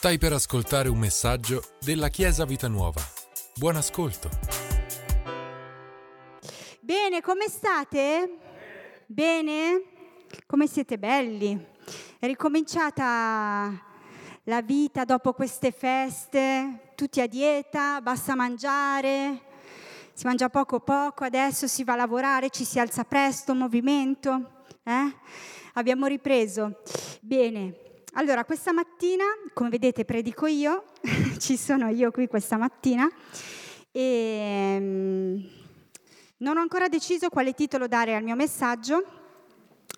Stai per ascoltare un messaggio della Chiesa Vita Nuova. Buon ascolto. Bene, come state? Bene? Come siete belli? È ricominciata la vita dopo queste feste, tutti a dieta, basta mangiare, si mangia poco poco, adesso si va a lavorare, ci si alza presto, movimento. Eh? Abbiamo ripreso. Bene, allora, questa mattina, come vedete, predico io, ci sono io qui questa mattina e um, non ho ancora deciso quale titolo dare al mio messaggio.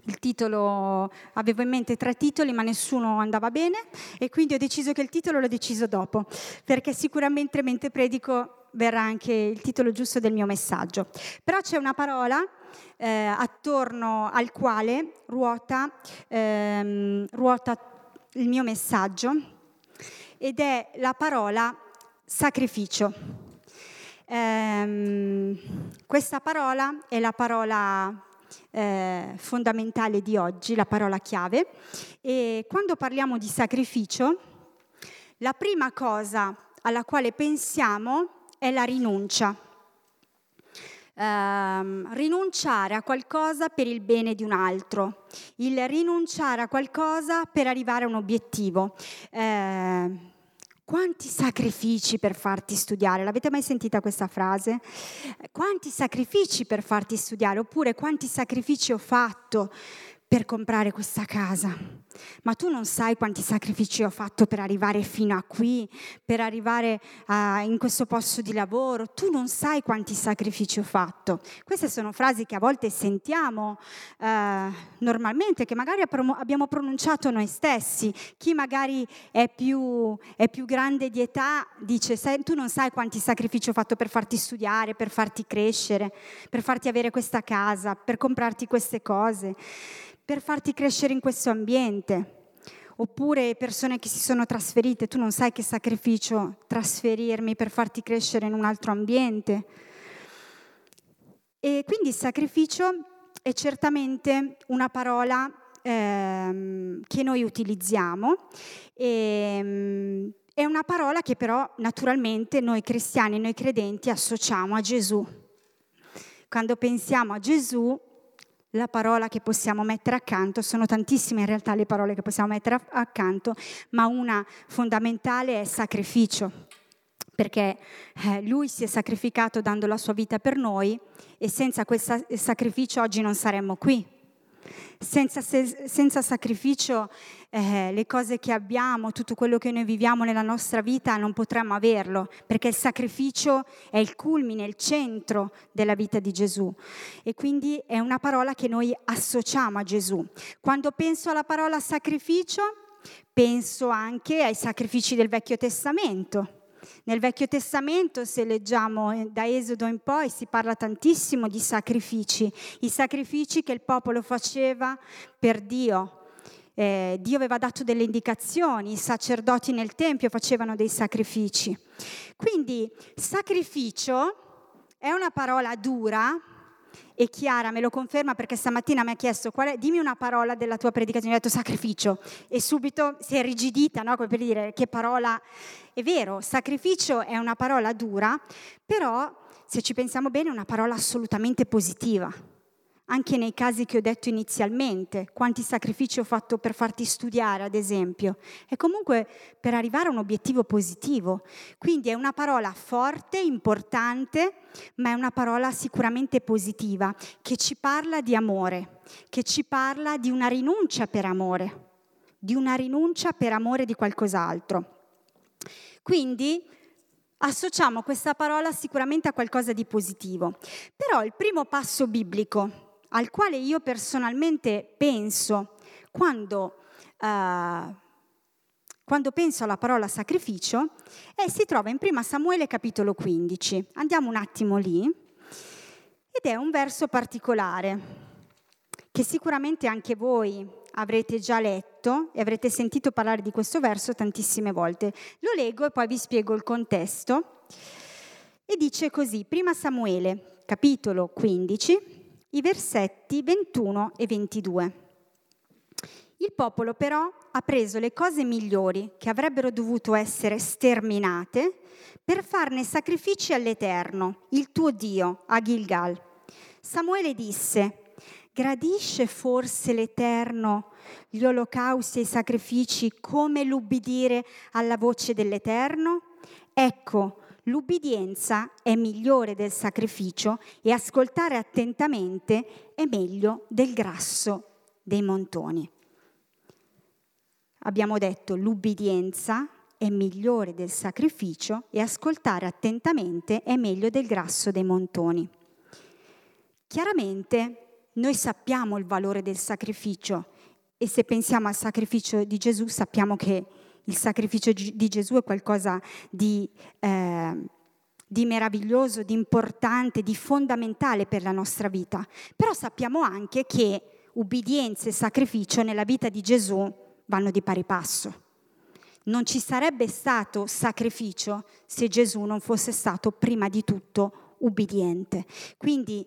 Il titolo, avevo in mente tre titoli, ma nessuno andava bene e quindi ho deciso che il titolo l'ho deciso dopo, perché sicuramente mentre predico verrà anche il titolo giusto del mio messaggio. Però c'è una parola eh, attorno al quale ruota, ehm, ruota il mio messaggio ed è la parola sacrificio. Ehm, questa parola è la parola eh, fondamentale di oggi, la parola chiave e quando parliamo di sacrificio la prima cosa alla quale pensiamo è la rinuncia ehm, rinunciare a qualcosa per il bene di un altro, il rinunciare a qualcosa per arrivare a un obiettivo. Eh, quanti sacrifici per farti studiare? L'avete mai sentita questa frase? Quanti sacrifici per farti studiare? Oppure quanti sacrifici ho fatto per comprare questa casa. Ma tu non sai quanti sacrifici ho fatto per arrivare fino a qui, per arrivare a, in questo posto di lavoro. Tu non sai quanti sacrifici ho fatto. Queste sono frasi che a volte sentiamo eh, normalmente, che magari abbiamo pronunciato noi stessi. Chi magari è più, è più grande di età dice, tu non sai quanti sacrifici ho fatto per farti studiare, per farti crescere, per farti avere questa casa, per comprarti queste cose per farti crescere in questo ambiente. Oppure persone che si sono trasferite, tu non sai che sacrificio trasferirmi per farti crescere in un altro ambiente. E quindi il sacrificio è certamente una parola ehm, che noi utilizziamo. E, ehm, è una parola che però naturalmente noi cristiani, noi credenti associamo a Gesù. Quando pensiamo a Gesù la parola che possiamo mettere accanto, sono tantissime in realtà le parole che possiamo mettere accanto, ma una fondamentale è sacrificio, perché eh, lui si è sacrificato dando la sua vita per noi e senza quel sacrificio oggi non saremmo qui. Senza, senza sacrificio eh, le cose che abbiamo, tutto quello che noi viviamo nella nostra vita non potremmo averlo, perché il sacrificio è il culmine, il centro della vita di Gesù. E quindi è una parola che noi associamo a Gesù. Quando penso alla parola sacrificio, penso anche ai sacrifici del Vecchio Testamento nel Vecchio Testamento, se leggiamo eh, da Esodo in poi, si parla tantissimo di sacrifici, i sacrifici che il popolo faceva per Dio. Eh, Dio aveva dato delle indicazioni, i sacerdoti nel Tempio facevano dei sacrifici. Quindi sacrificio è una parola dura, e Chiara me lo conferma perché stamattina mi ha chiesto è, dimmi una parola della tua predicazione, ho detto sacrificio e subito si è rigidita, no? come per dire che parola è vero, sacrificio è una parola dura, però se ci pensiamo bene è una parola assolutamente positiva anche nei casi che ho detto inizialmente, quanti sacrifici ho fatto per farti studiare, ad esempio, e comunque per arrivare a un obiettivo positivo. Quindi è una parola forte, importante, ma è una parola sicuramente positiva, che ci parla di amore, che ci parla di una rinuncia per amore, di una rinuncia per amore di qualcos'altro. Quindi associamo questa parola sicuramente a qualcosa di positivo. Però il primo passo biblico al quale io personalmente penso quando, uh, quando penso alla parola sacrificio e si trova in 1 Samuele capitolo 15. Andiamo un attimo lì ed è un verso particolare che sicuramente anche voi avrete già letto e avrete sentito parlare di questo verso tantissime volte. Lo leggo e poi vi spiego il contesto. E dice così, 1 Samuele, capitolo 15, i versetti 21 e 22. Il popolo però ha preso le cose migliori che avrebbero dovuto essere sterminate per farne sacrifici all'Eterno, il tuo Dio, a Gilgal. Samuele disse, gradisce forse l'Eterno gli olocausti e i sacrifici come l'ubbidire alla voce dell'Eterno? Ecco, l'ubbidienza è migliore del sacrificio e ascoltare attentamente è meglio del grasso dei montoni. Abbiamo detto l'ubbidienza è migliore del sacrificio e ascoltare attentamente è meglio del grasso dei montoni. Chiaramente noi sappiamo il valore del sacrificio e se pensiamo al sacrificio di Gesù sappiamo che il sacrificio di Gesù è qualcosa di, eh, di meraviglioso, di importante, di fondamentale per la nostra vita. Però sappiamo anche che ubbidienza e sacrificio nella vita di Gesù vanno di pari passo. Non ci sarebbe stato sacrificio se Gesù non fosse stato prima di tutto ubbidiente. Quindi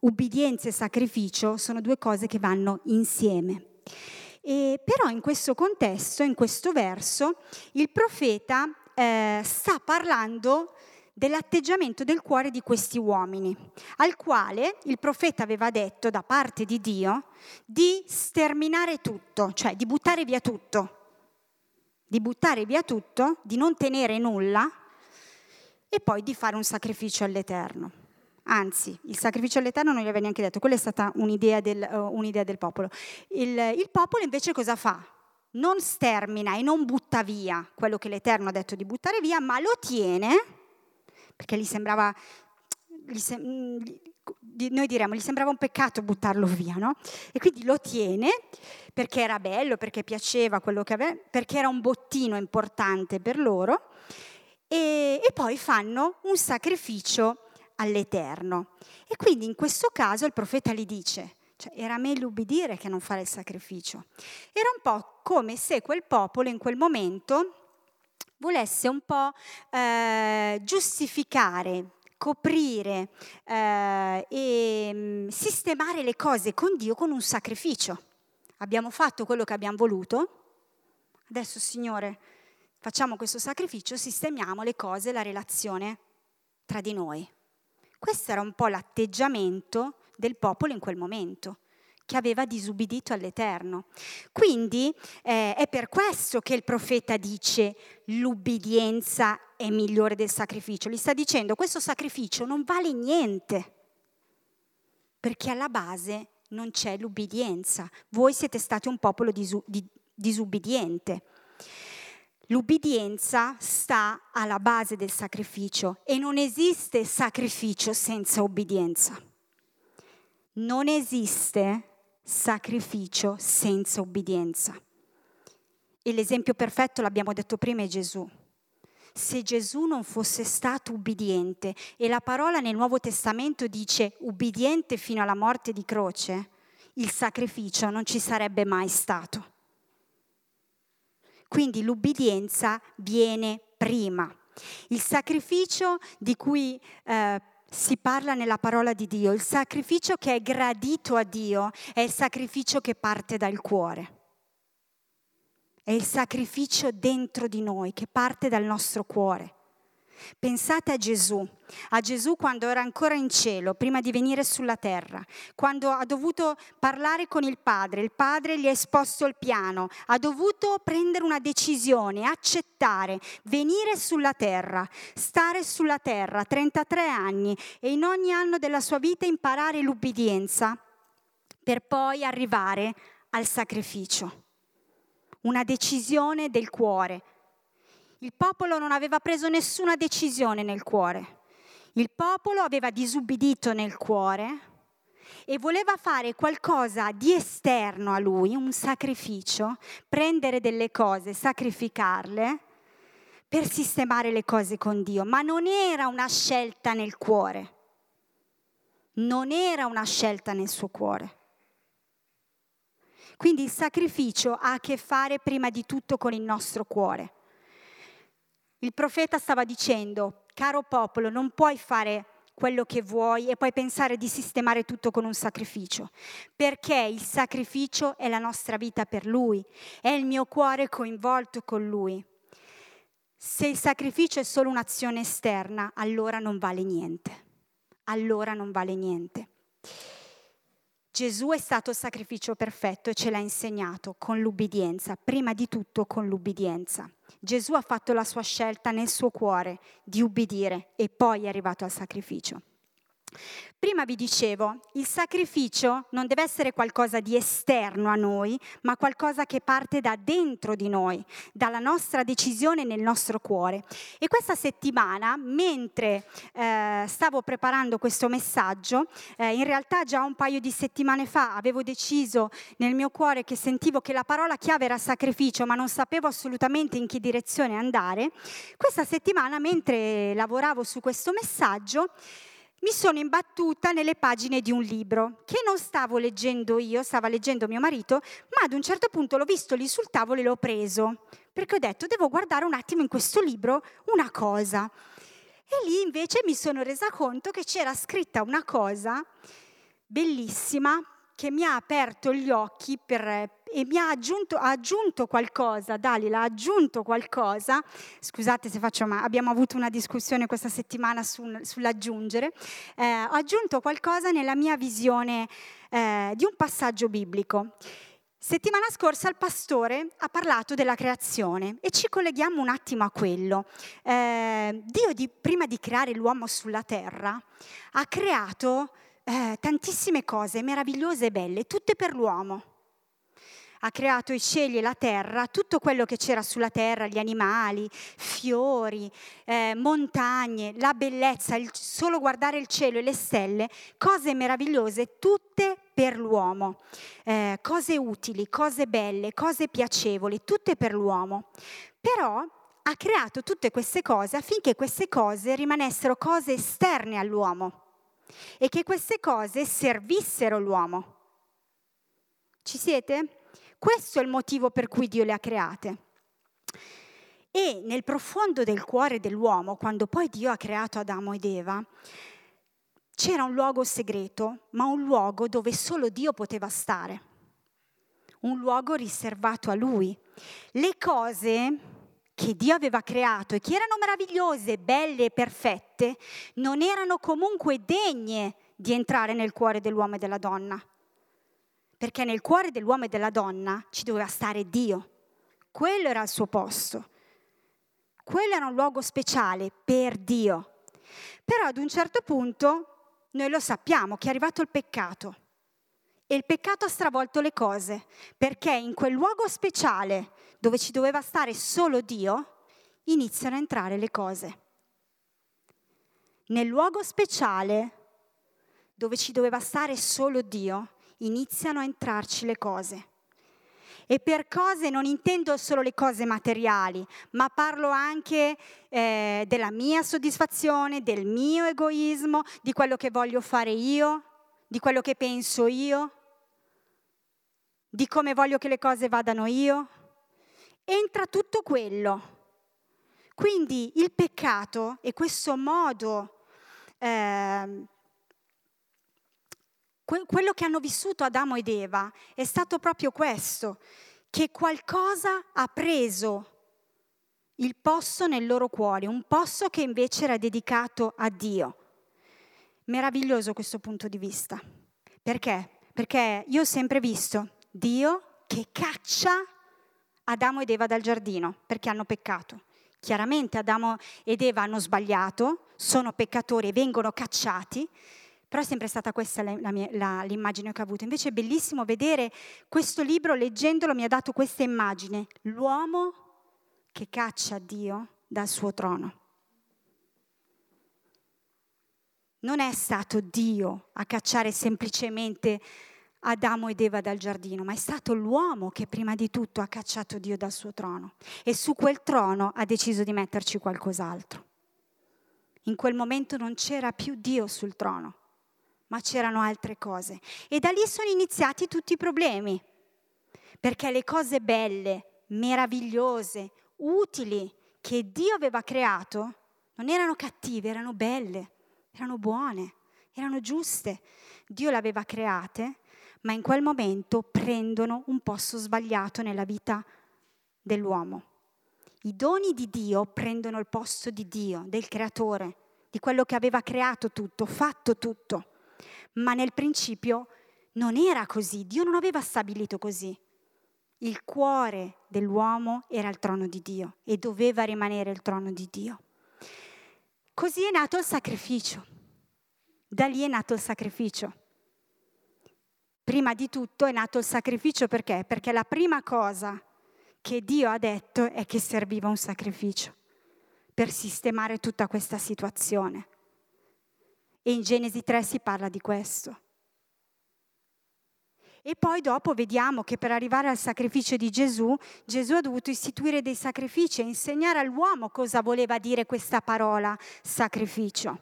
ubbidienza e sacrificio sono due cose che vanno insieme. E però in questo contesto, in questo verso, il profeta eh, sta parlando dell'atteggiamento del cuore di questi uomini, al quale il profeta aveva detto da parte di Dio di sterminare tutto, cioè di buttare via tutto, di buttare via tutto, di non tenere nulla e poi di fare un sacrificio all'Eterno. Anzi, il sacrificio all'Eterno non gli aveva neanche detto, quella è stata un'idea del, uh, un'idea del popolo. Il, il popolo invece cosa fa? Non stermina e non butta via quello che l'Eterno ha detto di buttare via, ma lo tiene, perché gli sembrava, gli se, mm, noi diremmo, gli sembrava un peccato buttarlo via, no? E quindi lo tiene perché era bello, perché piaceva quello che aveva, perché era un bottino importante per loro, e, e poi fanno un sacrificio all'Eterno. E quindi in questo caso il profeta gli dice, cioè, era meglio ubbidire che non fare il sacrificio. Era un po' come se quel popolo in quel momento volesse un po' eh, giustificare, coprire eh, e mm, sistemare le cose con Dio con un sacrificio. Abbiamo fatto quello che abbiamo voluto, adesso Signore facciamo questo sacrificio, sistemiamo le cose, la relazione tra di noi. Questo era un po' l'atteggiamento del popolo in quel momento che aveva disubbidito all'Eterno. Quindi eh, è per questo che il profeta dice l'ubbidienza è migliore del sacrificio. Gli sta dicendo questo sacrificio non vale niente, perché alla base non c'è l'ubbidienza. Voi siete stati un popolo disu- di- disubbidiente. L'ubbidienza sta alla base del sacrificio e non esiste sacrificio senza ubbidienza. Non esiste sacrificio senza ubbidienza. E l'esempio perfetto, l'abbiamo detto prima, è Gesù. Se Gesù non fosse stato ubbidiente, e la parola nel Nuovo Testamento dice ubbidiente fino alla morte di croce, il sacrificio non ci sarebbe mai stato. Quindi l'ubbidienza viene prima. Il sacrificio di cui eh, si parla nella parola di Dio, il sacrificio che è gradito a Dio, è il sacrificio che parte dal cuore. È il sacrificio dentro di noi, che parte dal nostro cuore. Pensate a Gesù, a Gesù quando era ancora in cielo, prima di venire sulla terra, quando ha dovuto parlare con il Padre, il Padre gli ha esposto il piano, ha dovuto prendere una decisione, accettare, venire sulla terra, stare sulla terra 33 anni e in ogni anno della sua vita imparare l'ubbidienza per poi arrivare al sacrificio. Una decisione del cuore il popolo non aveva preso nessuna decisione nel cuore. Il popolo aveva disubbidito nel cuore e voleva fare qualcosa di esterno a lui, un sacrificio, prendere delle cose, sacrificarle per sistemare le cose con Dio, ma non era una scelta nel cuore. Non era una scelta nel suo cuore. Quindi il sacrificio ha a che fare prima di tutto con il nostro cuore. Il profeta stava dicendo, caro popolo, non puoi fare quello che vuoi e puoi pensare di sistemare tutto con un sacrificio, perché il sacrificio è la nostra vita per Lui, è il mio cuore coinvolto con Lui. Se il sacrificio è solo un'azione esterna, allora non vale niente. Allora non vale niente. Gesù è stato il sacrificio perfetto e ce l'ha insegnato con l'ubbidienza, prima di tutto con l'ubbidienza. Gesù ha fatto la sua scelta nel suo cuore di ubbidire e poi è arrivato al sacrificio. Prima vi dicevo, il sacrificio non deve essere qualcosa di esterno a noi, ma qualcosa che parte da dentro di noi, dalla nostra decisione nel nostro cuore. E questa settimana, mentre eh, stavo preparando questo messaggio, eh, in realtà già un paio di settimane fa avevo deciso nel mio cuore che sentivo che la parola chiave era sacrificio, ma non sapevo assolutamente in che direzione andare. Questa settimana, mentre lavoravo su questo messaggio, mi sono imbattuta nelle pagine di un libro che non stavo leggendo io, stava leggendo mio marito, ma ad un certo punto l'ho visto lì sul tavolo e l'ho preso, perché ho detto devo guardare un attimo in questo libro una cosa. E lì invece mi sono resa conto che c'era scritta una cosa bellissima che mi ha aperto gli occhi per, e mi ha aggiunto, ha aggiunto qualcosa, Dalila ha aggiunto qualcosa, scusate se faccio ma abbiamo avuto una discussione questa settimana su, sull'aggiungere, eh, ha aggiunto qualcosa nella mia visione eh, di un passaggio biblico. Settimana scorsa il pastore ha parlato della creazione e ci colleghiamo un attimo a quello. Eh, Dio, di, prima di creare l'uomo sulla terra, ha creato eh, tantissime cose meravigliose e belle, tutte per l'uomo ha creato i cieli e la terra, tutto quello che c'era sulla terra, gli animali, fiori, eh, montagne, la bellezza, il, solo guardare il cielo e le stelle, cose meravigliose, tutte per l'uomo, eh, cose utili, cose belle, cose piacevoli, tutte per l'uomo. Però ha creato tutte queste cose affinché queste cose rimanessero cose esterne all'uomo e che queste cose servissero l'uomo. Ci siete? Questo è il motivo per cui Dio le ha create. E nel profondo del cuore dell'uomo, quando poi Dio ha creato Adamo ed Eva, c'era un luogo segreto, ma un luogo dove solo Dio poteva stare, un luogo riservato a Lui. Le cose che Dio aveva creato e che erano meravigliose, belle e perfette, non erano comunque degne di entrare nel cuore dell'uomo e della donna perché nel cuore dell'uomo e della donna ci doveva stare Dio. Quello era il suo posto. Quello era un luogo speciale per Dio. Però ad un certo punto noi lo sappiamo che è arrivato il peccato. E il peccato ha stravolto le cose, perché in quel luogo speciale dove ci doveva stare solo Dio, iniziano a entrare le cose. Nel luogo speciale dove ci doveva stare solo Dio, iniziano a entrarci le cose. E per cose non intendo solo le cose materiali, ma parlo anche eh, della mia soddisfazione, del mio egoismo, di quello che voglio fare io, di quello che penso io, di come voglio che le cose vadano io. Entra tutto quello. Quindi il peccato e questo modo eh, quello che hanno vissuto Adamo ed Eva è stato proprio questo, che qualcosa ha preso il posto nel loro cuore, un posto che invece era dedicato a Dio. Meraviglioso questo punto di vista. Perché? Perché io ho sempre visto Dio che caccia Adamo ed Eva dal giardino perché hanno peccato. Chiaramente Adamo ed Eva hanno sbagliato, sono peccatori e vengono cacciati, però è sempre stata questa la mia, la, l'immagine che ho avuto. Invece è bellissimo vedere questo libro, leggendolo mi ha dato questa immagine, l'uomo che caccia Dio dal suo trono. Non è stato Dio a cacciare semplicemente Adamo ed Eva dal giardino, ma è stato l'uomo che prima di tutto ha cacciato Dio dal suo trono e su quel trono ha deciso di metterci qualcos'altro. In quel momento non c'era più Dio sul trono, ma c'erano altre cose. E da lì sono iniziati tutti i problemi, perché le cose belle, meravigliose, utili che Dio aveva creato non erano cattive, erano belle, erano buone, erano giuste. Dio le aveva create, ma in quel momento prendono un posto sbagliato nella vita dell'uomo. I doni di Dio prendono il posto di Dio, del creatore, di quello che aveva creato tutto, fatto tutto. Ma nel principio non era così, Dio non aveva stabilito così. Il cuore dell'uomo era il trono di Dio e doveva rimanere il trono di Dio. Così è nato il sacrificio. Da lì è nato il sacrificio. Prima di tutto è nato il sacrificio perché? Perché la prima cosa che Dio ha detto è che serviva un sacrificio per sistemare tutta questa situazione. E in Genesi 3 si parla di questo. E poi dopo vediamo che per arrivare al sacrificio di Gesù, Gesù ha dovuto istituire dei sacrifici e insegnare all'uomo cosa voleva dire questa parola sacrificio.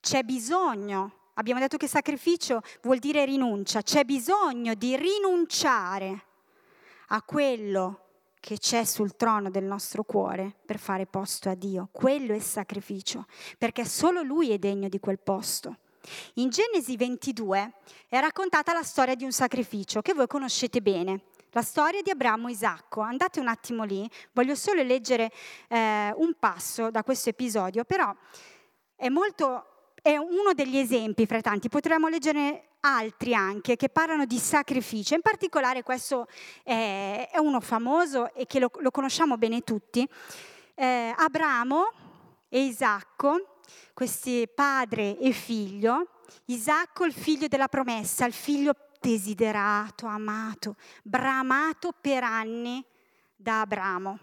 C'è bisogno, abbiamo detto che sacrificio vuol dire rinuncia, c'è bisogno di rinunciare a quello che c'è sul trono del nostro cuore per fare posto a Dio. Quello è sacrificio, perché solo Lui è degno di quel posto. In Genesi 22 è raccontata la storia di un sacrificio che voi conoscete bene, la storia di Abramo e Isacco. Andate un attimo lì, voglio solo leggere eh, un passo da questo episodio, però è, molto, è uno degli esempi fra tanti, potremmo leggere altri anche che parlano di sacrificio, in particolare questo è, è uno famoso e che lo, lo conosciamo bene tutti. Eh, Abramo e Isacco questi padre e figlio, Isacco il figlio della promessa, il figlio desiderato, amato, bramato per anni da Abramo.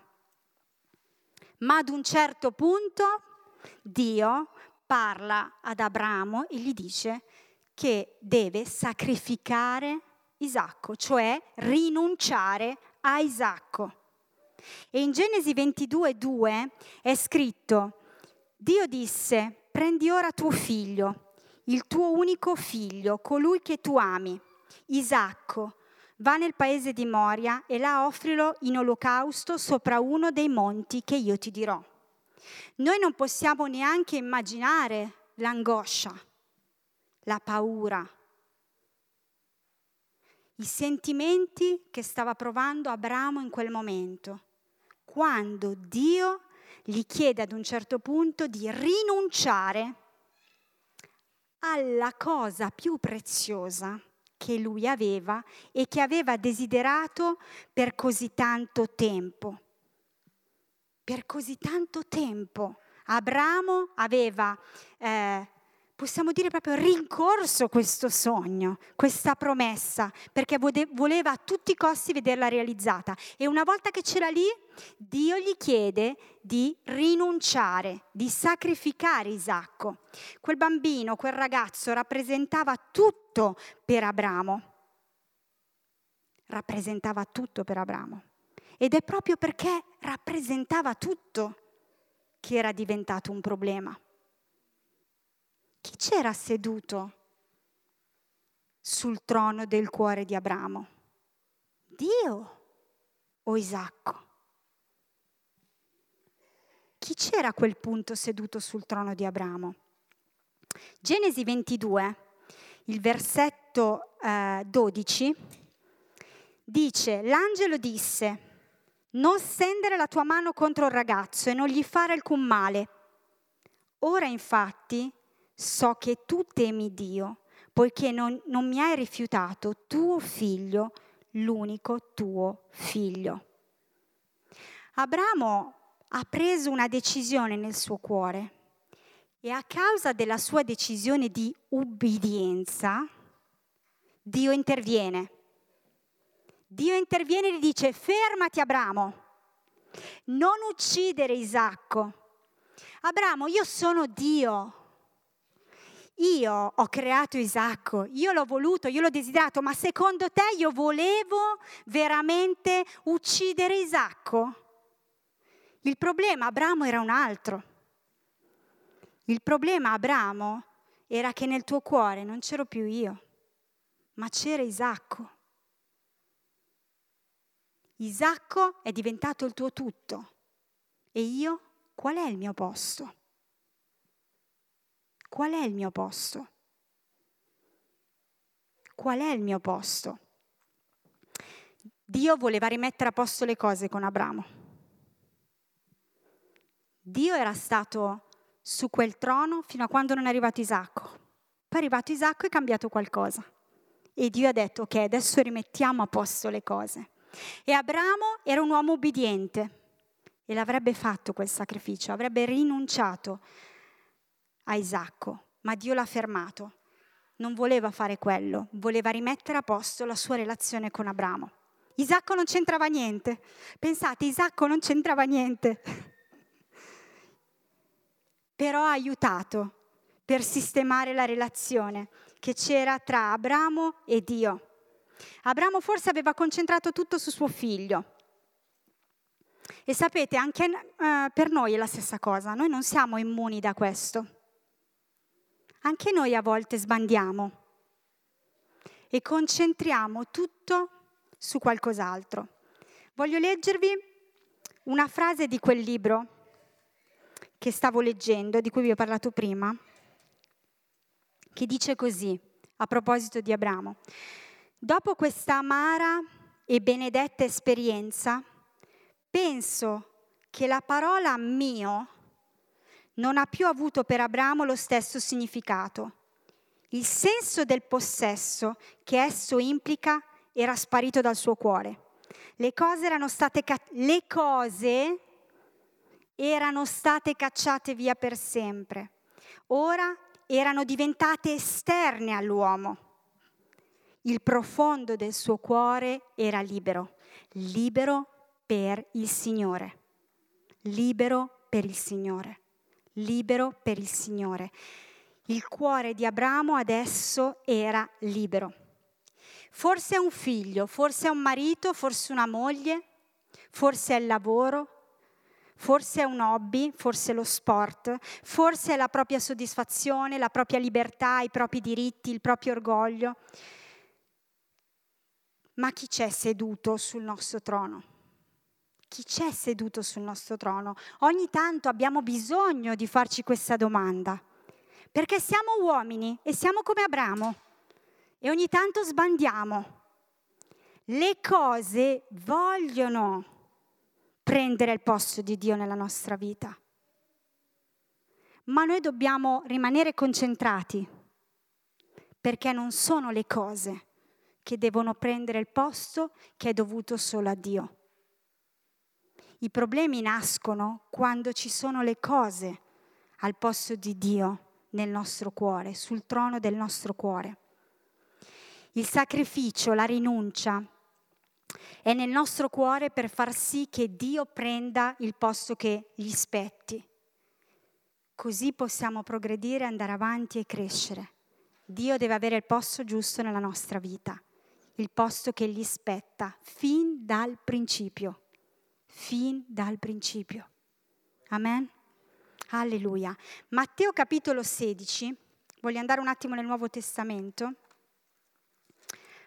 Ma ad un certo punto Dio parla ad Abramo e gli dice che deve sacrificare Isacco, cioè rinunciare a Isacco. E in Genesi 22:2 è scritto: Dio disse, prendi ora tuo figlio, il tuo unico figlio, colui che tu ami, Isacco, va nel paese di Moria e là offrilo in olocausto sopra uno dei monti che io ti dirò. Noi non possiamo neanche immaginare l'angoscia, la paura, i sentimenti che stava provando Abramo in quel momento, quando Dio gli chiede ad un certo punto di rinunciare alla cosa più preziosa che lui aveva e che aveva desiderato per così tanto tempo. Per così tanto tempo. Abramo aveva eh, possiamo dire proprio rincorso questo sogno, questa promessa, perché voleva a tutti i costi vederla realizzata. E una volta che c'era lì, Dio gli chiede di rinunciare, di sacrificare Isacco. Quel bambino, quel ragazzo rappresentava tutto per Abramo. Rappresentava tutto per Abramo. Ed è proprio perché rappresentava tutto che era diventato un problema. Chi c'era seduto sul trono del cuore di Abramo? Dio o Isacco? Chi c'era a quel punto seduto sul trono di Abramo? Genesi 22, il versetto eh, 12, dice, l'angelo disse, non stendere la tua mano contro il ragazzo e non gli fare alcun male. Ora infatti so che tu temi Dio, poiché non, non mi hai rifiutato tuo figlio, l'unico tuo figlio. Abramo ha preso una decisione nel suo cuore e a causa della sua decisione di ubbidienza, Dio interviene. Dio interviene e gli dice fermati Abramo, non uccidere Isacco. Abramo, io sono Dio, io ho creato Isacco, io l'ho voluto, io l'ho desiderato, ma secondo te io volevo veramente uccidere Isacco? Il problema Abramo era un altro. Il problema Abramo era che nel tuo cuore non c'ero più io, ma c'era Isacco. Isacco è diventato il tuo tutto. E io qual è il mio posto? Qual è il mio posto? Qual è il mio posto? Dio voleva rimettere a posto le cose con Abramo. Dio era stato su quel trono fino a quando non è arrivato Isacco. Poi è arrivato Isacco e è cambiato qualcosa. E Dio ha detto, ok, adesso rimettiamo a posto le cose. E Abramo era un uomo ubbidiente e l'avrebbe fatto quel sacrificio, avrebbe rinunciato a Isacco, ma Dio l'ha fermato. Non voleva fare quello, voleva rimettere a posto la sua relazione con Abramo. Isacco non c'entrava niente. Pensate, Isacco non c'entrava niente. Però ha aiutato per sistemare la relazione che c'era tra Abramo e Dio. Abramo forse aveva concentrato tutto su suo figlio. E sapete, anche eh, per noi è la stessa cosa, noi non siamo immuni da questo. Anche noi a volte sbandiamo e concentriamo tutto su qualcos'altro. Voglio leggervi una frase di quel libro che stavo leggendo, di cui vi ho parlato prima, che dice così, a proposito di Abramo. Dopo questa amara e benedetta esperienza, penso che la parola mio non ha più avuto per Abramo lo stesso significato. Il senso del possesso che esso implica era sparito dal suo cuore. Le cose erano state, le cose erano state cacciate via per sempre. Ora erano diventate esterne all'uomo. Il profondo del suo cuore era libero, libero per il Signore, libero per il Signore, libero per il Signore. Il cuore di Abramo adesso era libero. Forse è un figlio, forse è un marito, forse una moglie, forse è il lavoro, forse è un hobby, forse lo sport, forse è la propria soddisfazione, la propria libertà, i propri diritti, il proprio orgoglio. Ma chi c'è seduto sul nostro trono? Chi c'è seduto sul nostro trono? Ogni tanto abbiamo bisogno di farci questa domanda, perché siamo uomini e siamo come Abramo e ogni tanto sbandiamo. Le cose vogliono prendere il posto di Dio nella nostra vita. Ma noi dobbiamo rimanere concentrati perché non sono le cose che devono prendere il posto che è dovuto solo a Dio. I problemi nascono quando ci sono le cose al posto di Dio nel nostro cuore, sul trono del nostro cuore. Il sacrificio, la rinuncia, è nel nostro cuore per far sì che Dio prenda il posto che gli spetti. Così possiamo progredire, andare avanti e crescere. Dio deve avere il posto giusto nella nostra vita, il posto che gli spetta fin dal principio, fin dal principio. Amen? Alleluia. Matteo capitolo 16, voglio andare un attimo nel Nuovo Testamento.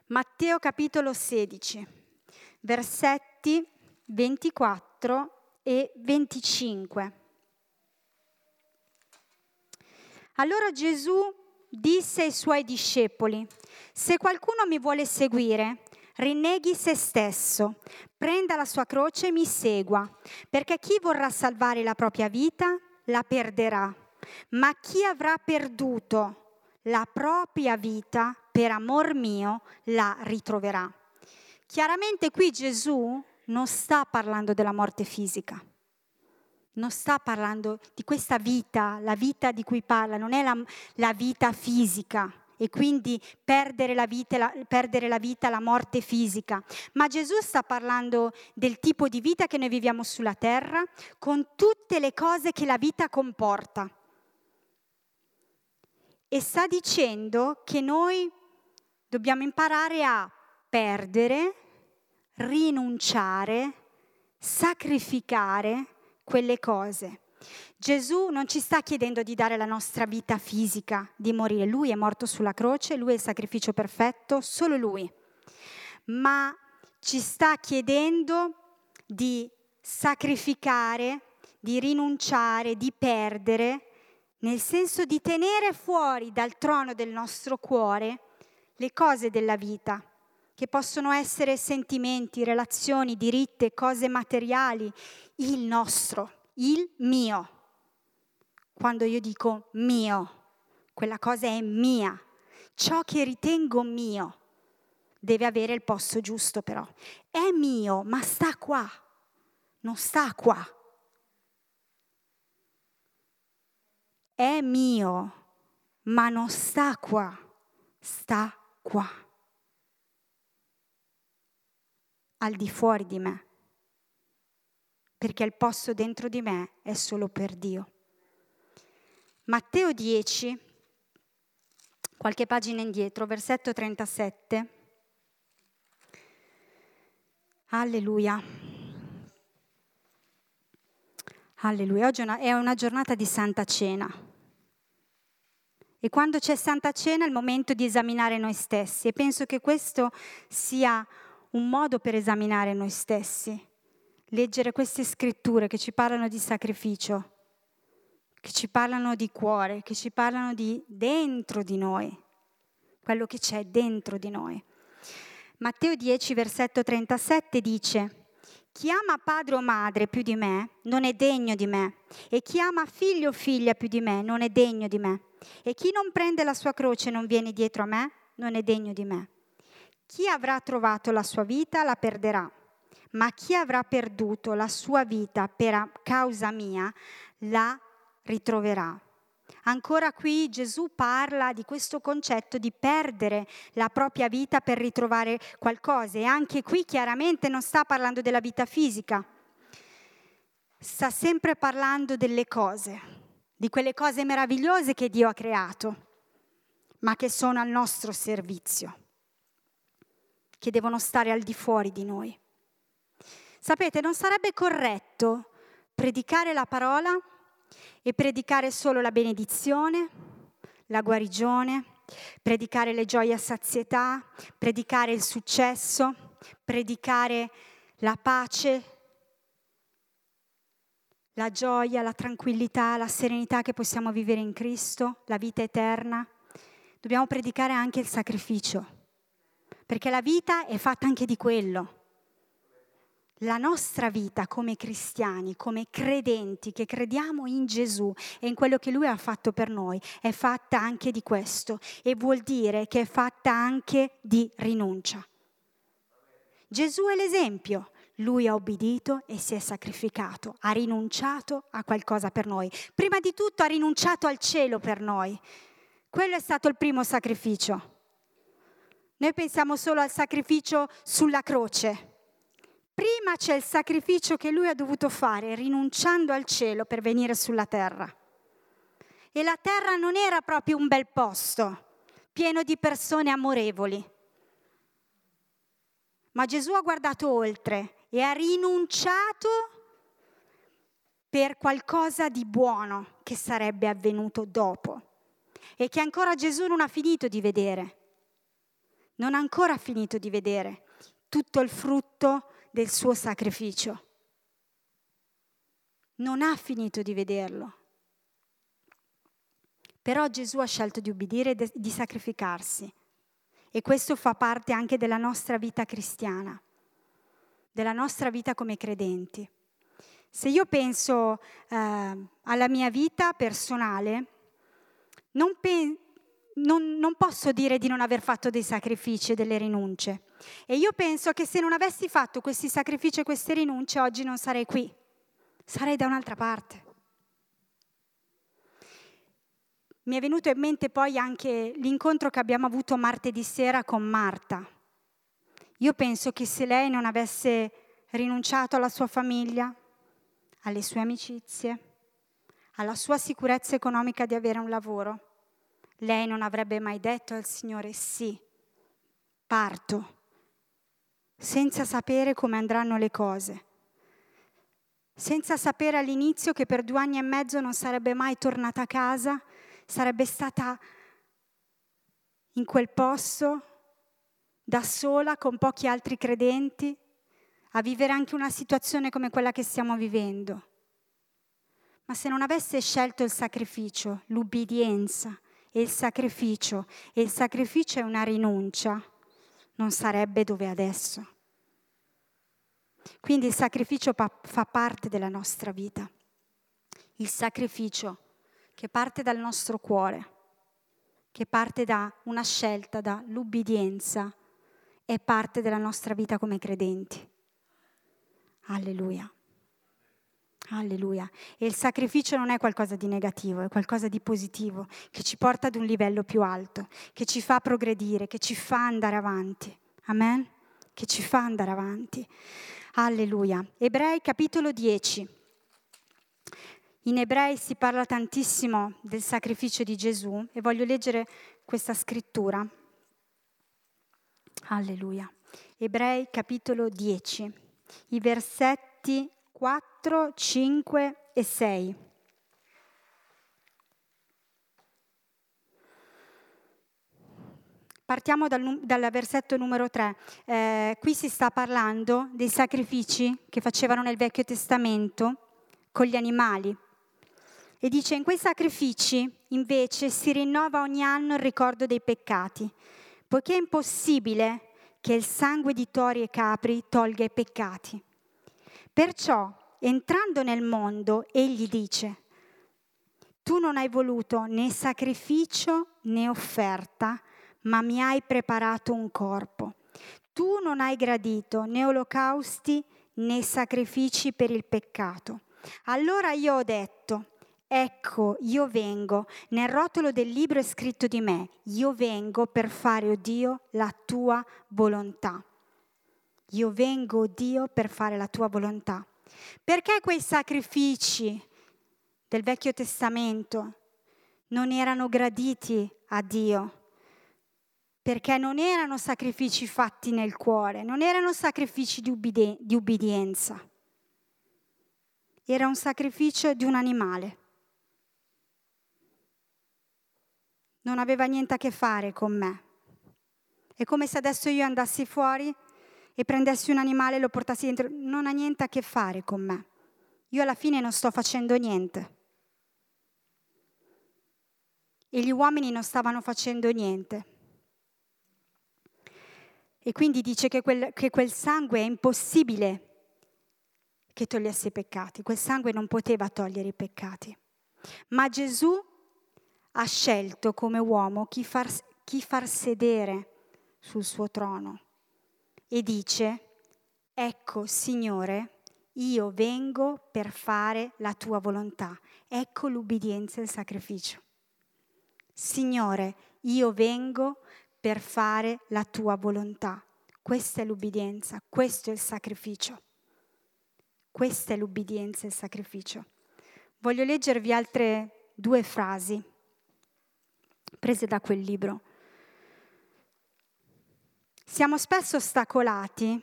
Matteo capitolo 16 versetti 24 e 25. Allora Gesù disse ai suoi discepoli, se qualcuno mi vuole seguire, rinneghi se stesso, prenda la sua croce e mi segua, perché chi vorrà salvare la propria vita la perderà, ma chi avrà perduto la propria vita per amor mio la ritroverà. Chiaramente qui Gesù non sta parlando della morte fisica, non sta parlando di questa vita, la vita di cui parla, non è la, la vita fisica e quindi perdere la, vita, la, perdere la vita, la morte fisica, ma Gesù sta parlando del tipo di vita che noi viviamo sulla terra con tutte le cose che la vita comporta. E sta dicendo che noi dobbiamo imparare a perdere, rinunciare, sacrificare quelle cose. Gesù non ci sta chiedendo di dare la nostra vita fisica, di morire. Lui è morto sulla croce, lui è il sacrificio perfetto, solo lui. Ma ci sta chiedendo di sacrificare, di rinunciare, di perdere nel senso di tenere fuori dal trono del nostro cuore le cose della vita, che possono essere sentimenti, relazioni, diritti, cose materiali, il nostro, il mio. Quando io dico mio, quella cosa è mia, ciò che ritengo mio deve avere il posto giusto però. È mio, ma sta qua, non sta qua. È mio, ma non sta qua, sta qua, al di fuori di me, perché il posto dentro di me è solo per Dio. Matteo 10, qualche pagina indietro, versetto 37. Alleluia. Alleluia. Oggi è una giornata di Santa Cena. E quando c'è Santa Cena è il momento di esaminare noi stessi e penso che questo sia un modo per esaminare noi stessi, leggere queste scritture che ci parlano di sacrificio, che ci parlano di cuore, che ci parlano di dentro di noi, quello che c'è dentro di noi. Matteo 10, versetto 37 dice, chi ama padre o madre più di me non è degno di me e chi ama figlio o figlia più di me non è degno di me. E chi non prende la sua croce e non viene dietro a me, non è degno di me. Chi avrà trovato la sua vita la perderà, ma chi avrà perduto la sua vita per causa mia la ritroverà. Ancora qui Gesù parla di questo concetto di perdere la propria vita per ritrovare qualcosa e anche qui chiaramente non sta parlando della vita fisica, sta sempre parlando delle cose, di quelle cose meravigliose che Dio ha creato, ma che sono al nostro servizio, che devono stare al di fuori di noi. Sapete, non sarebbe corretto predicare la parola e predicare solo la benedizione, la guarigione, predicare le gioie a sazietà, predicare il successo, predicare la pace, la gioia, la tranquillità, la serenità che possiamo vivere in Cristo, la vita eterna. Dobbiamo predicare anche il sacrificio, perché la vita è fatta anche di quello. La nostra vita come cristiani, come credenti che crediamo in Gesù e in quello che Lui ha fatto per noi, è fatta anche di questo e vuol dire che è fatta anche di rinuncia. Gesù è l'esempio. Lui ha obbedito e si è sacrificato, ha rinunciato a qualcosa per noi. Prima di tutto ha rinunciato al cielo per noi. Quello è stato il primo sacrificio. Noi pensiamo solo al sacrificio sulla croce. Prima c'è il sacrificio che lui ha dovuto fare, rinunciando al cielo per venire sulla terra. E la terra non era proprio un bel posto, pieno di persone amorevoli. Ma Gesù ha guardato oltre e ha rinunciato per qualcosa di buono che sarebbe avvenuto dopo e che ancora Gesù non ha finito di vedere. Non ha ancora finito di vedere tutto il frutto del suo sacrificio. Non ha finito di vederlo. Però Gesù ha scelto di ubbidire e di sacrificarsi. E questo fa parte anche della nostra vita cristiana della nostra vita come credenti. Se io penso eh, alla mia vita personale, non, pe- non, non posso dire di non aver fatto dei sacrifici e delle rinunce. E io penso che se non avessi fatto questi sacrifici e queste rinunce, oggi non sarei qui, sarei da un'altra parte. Mi è venuto in mente poi anche l'incontro che abbiamo avuto martedì sera con Marta. Io penso che se lei non avesse rinunciato alla sua famiglia, alle sue amicizie, alla sua sicurezza economica di avere un lavoro, lei non avrebbe mai detto al Signore sì, parto, senza sapere come andranno le cose, senza sapere all'inizio che per due anni e mezzo non sarebbe mai tornata a casa, sarebbe stata in quel posto da sola con pochi altri credenti, a vivere anche una situazione come quella che stiamo vivendo. Ma se non avesse scelto il sacrificio, l'ubbidienza e il sacrificio, e il sacrificio è una rinuncia, non sarebbe dove è adesso. Quindi il sacrificio fa parte della nostra vita. Il sacrificio che parte dal nostro cuore, che parte da una scelta, dall'ubbidienza, è parte della nostra vita come credenti. Alleluia. Alleluia. E il sacrificio non è qualcosa di negativo, è qualcosa di positivo, che ci porta ad un livello più alto, che ci fa progredire, che ci fa andare avanti. Amen? Che ci fa andare avanti. Alleluia. Ebrei capitolo 10. In Ebrei si parla tantissimo del sacrificio di Gesù e voglio leggere questa scrittura. Alleluia. Ebrei capitolo 10, i versetti 4, 5 e 6. Partiamo dal, dal, versetto numero 3. Eh, qui si sta parlando dei sacrifici che facevano nel Vecchio Testamento con gli animali. E dice, in quei sacrifici invece si rinnova ogni anno il ricordo dei peccati, poiché è impossibile che il sangue di tori e capri tolga i peccati. Perciò, entrando nel mondo, egli dice, tu non hai voluto né sacrificio né offerta, ma mi hai preparato un corpo. Tu non hai gradito né olocausti né sacrifici per il peccato. Allora io ho detto, ecco, io vengo, nel rotolo del libro è scritto di me, io vengo per fare, o oh Dio, la tua volontà. Io vengo, Dio, per fare la tua volontà. Perché quei sacrifici del Vecchio Testamento non erano graditi a Dio? perché non erano sacrifici fatti nel cuore, non erano sacrifici di, ubbide- di ubbidienza, era un sacrificio di un animale. Non aveva niente a che fare con me. È come se adesso io andassi fuori e prendessi un animale e lo portassi dentro. Non ha niente a che fare con me. Io alla fine non sto facendo niente. E gli uomini non stavano facendo niente. E quindi dice che quel, che quel sangue è impossibile che togliesse i peccati, quel sangue non poteva togliere i peccati. Ma Gesù ha scelto come uomo chi far, chi far sedere sul suo trono e dice, ecco Signore, io vengo per fare la tua volontà. Ecco l'ubbidienza e il sacrificio. Signore, io vengo per fare la tua volontà. Questa è l'ubbidienza, questo è il sacrificio. Questa è l'ubbidienza e il sacrificio. Voglio leggervi altre due frasi prese da quel libro. Siamo spesso ostacolati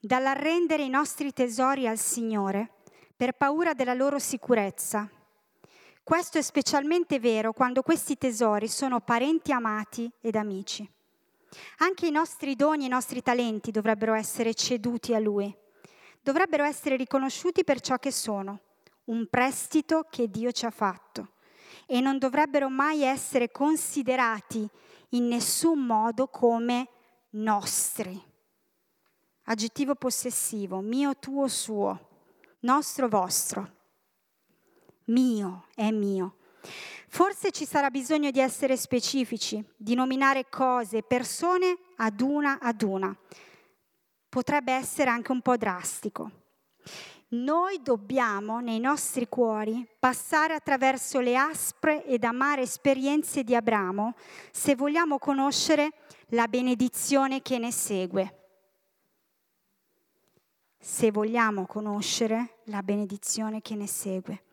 dall'arrendere i nostri tesori al Signore per paura della loro sicurezza. Questo è specialmente vero quando questi tesori sono parenti amati ed amici. Anche i nostri doni e i nostri talenti dovrebbero essere ceduti a Lui, dovrebbero essere riconosciuti per ciò che sono, un prestito che Dio ci ha fatto, e non dovrebbero mai essere considerati in nessun modo come nostri. Aggettivo possessivo, mio, tuo, suo, nostro, vostro mio, è mio. Forse ci sarà bisogno di essere specifici, di nominare cose, persone ad una ad una. Potrebbe essere anche un po' drastico. Noi dobbiamo nei nostri cuori passare attraverso le aspre ed amare esperienze di Abramo se vogliamo conoscere la benedizione che ne segue. Se vogliamo conoscere la benedizione che ne segue.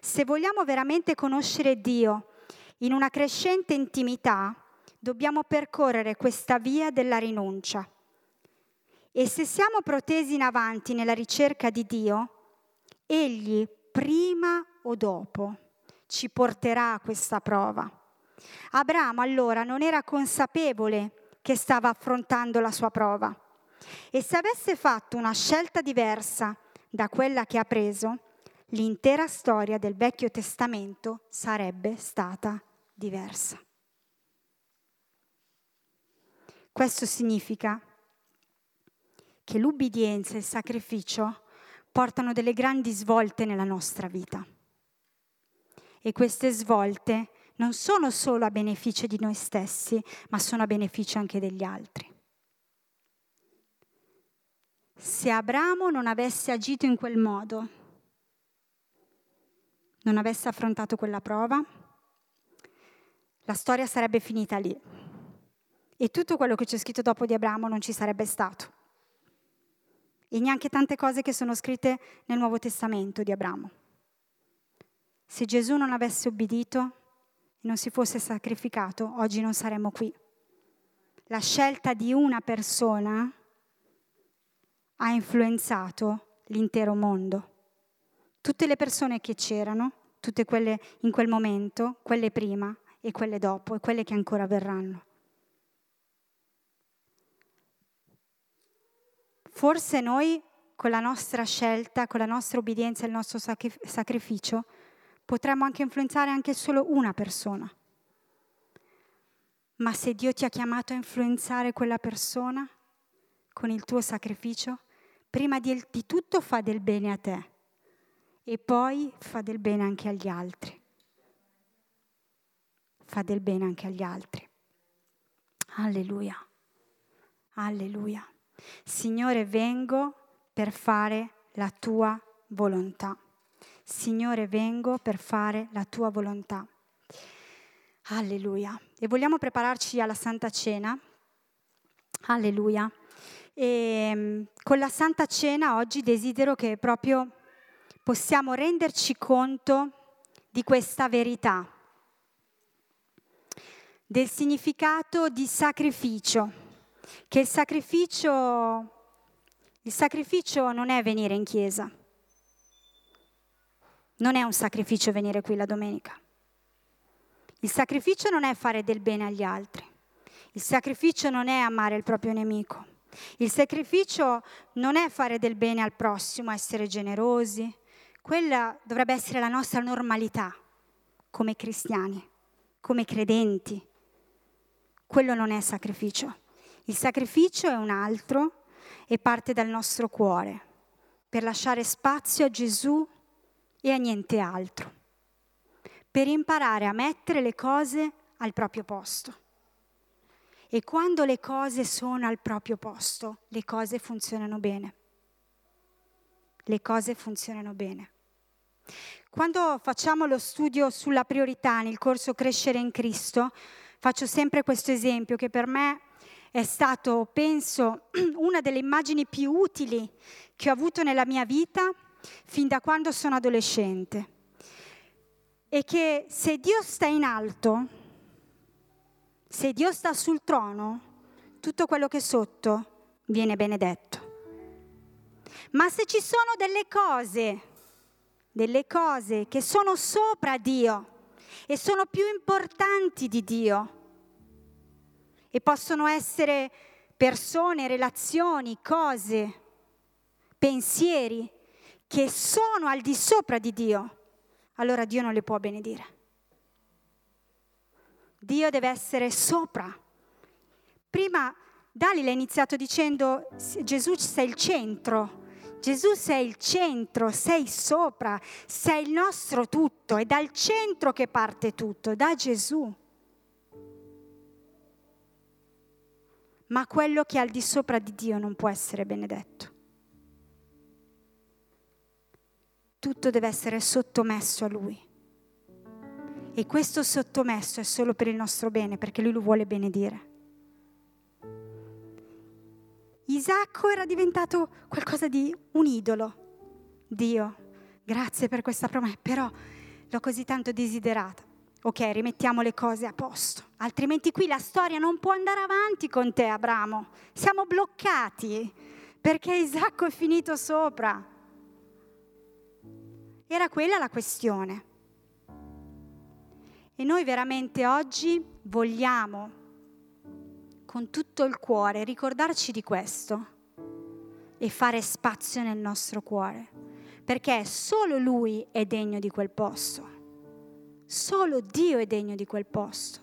Se vogliamo veramente conoscere Dio in una crescente intimità, dobbiamo percorrere questa via della rinuncia. E se siamo protesi in avanti nella ricerca di Dio, Egli prima o dopo ci porterà a questa prova. Abramo allora non era consapevole che stava affrontando la sua prova e se avesse fatto una scelta diversa da quella che ha preso, l'intera storia del Vecchio Testamento sarebbe stata diversa. Questo significa che l'ubbidienza e il sacrificio portano delle grandi svolte nella nostra vita. E queste svolte non sono solo a beneficio di noi stessi, ma sono a beneficio anche degli altri. Se Abramo non avesse agito in quel modo, non avesse affrontato quella prova, la storia sarebbe finita lì. E tutto quello che c'è scritto dopo di Abramo non ci sarebbe stato e neanche tante cose che sono scritte nel Nuovo Testamento di Abramo. Se Gesù non avesse obbedito non si fosse sacrificato, oggi non saremmo qui. La scelta di una persona ha influenzato l'intero mondo. Tutte le persone che c'erano, tutte quelle in quel momento, quelle prima e quelle dopo e quelle che ancora verranno. Forse noi con la nostra scelta, con la nostra obbedienza e il nostro sacrificio, potremmo anche influenzare anche solo una persona. Ma se Dio ti ha chiamato a influenzare quella persona con il tuo sacrificio, prima di, di tutto fa del bene a te e poi fa del bene anche agli altri. Fa del bene anche agli altri. Alleluia. Alleluia. Signore, vengo per fare la tua volontà. Signore, vengo per fare la tua volontà. Alleluia. E vogliamo prepararci alla Santa Cena. Alleluia. E mm, con la Santa Cena oggi desidero che proprio possiamo renderci conto di questa verità, del significato di sacrificio che il sacrificio, il sacrificio non è venire in chiesa, non è un sacrificio venire qui la domenica. Il sacrificio non è fare del bene agli altri, il sacrificio non è amare il proprio nemico, il sacrificio non è fare del bene al prossimo, essere generosi, quella dovrebbe essere la nostra normalità come cristiani, come credenti. Quello non è sacrificio. Il sacrificio è un altro e parte dal nostro cuore per lasciare spazio a Gesù e a niente altro, per imparare a mettere le cose al proprio posto. E quando le cose sono al proprio posto, le cose funzionano bene. Le cose funzionano bene. Quando facciamo lo studio sulla priorità nel corso Crescere in Cristo, faccio sempre questo esempio che per me è stato, penso, una delle immagini più utili che ho avuto nella mia vita fin da quando sono adolescente. E che se Dio sta in alto, se Dio sta sul trono, tutto quello che è sotto viene benedetto. Ma se ci sono delle cose, delle cose che sono sopra Dio e sono più importanti di Dio, e possono essere persone, relazioni, cose, pensieri che sono al di sopra di Dio, allora Dio non le può benedire. Dio deve essere sopra. Prima Dalila ha iniziato dicendo Gesù sei il centro. Gesù sei il centro, sei sopra, sei il nostro tutto, è dal centro che parte tutto, da Gesù. ma quello che è al di sopra di Dio non può essere benedetto. Tutto deve essere sottomesso a Lui. E questo sottomesso è solo per il nostro bene, perché Lui lo vuole benedire. Isacco era diventato qualcosa di un idolo. Dio, grazie per questa promessa, però l'ho così tanto desiderata. Ok, rimettiamo le cose a posto, altrimenti qui la storia non può andare avanti con te, Abramo. Siamo bloccati perché Isacco è finito sopra. Era quella la questione. E noi veramente oggi vogliamo con tutto il cuore ricordarci di questo e fare spazio nel nostro cuore perché solo Lui è degno di quel posto. Solo Dio è degno di quel posto.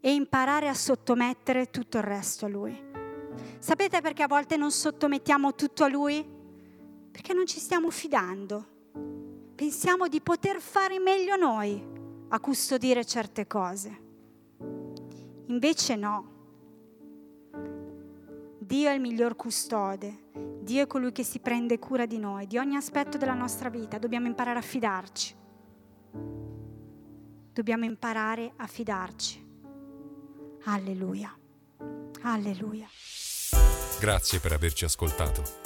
E imparare a sottomettere tutto il resto a Lui. Sapete perché a volte non sottomettiamo tutto a Lui? Perché non ci stiamo fidando. Pensiamo di poter fare meglio noi a custodire certe cose. Invece no. Dio è il miglior custode, Dio è colui che si prende cura di noi, di ogni aspetto della nostra vita. Dobbiamo imparare a fidarci. Dobbiamo imparare a fidarci. Alleluia. Alleluia. Grazie per averci ascoltato.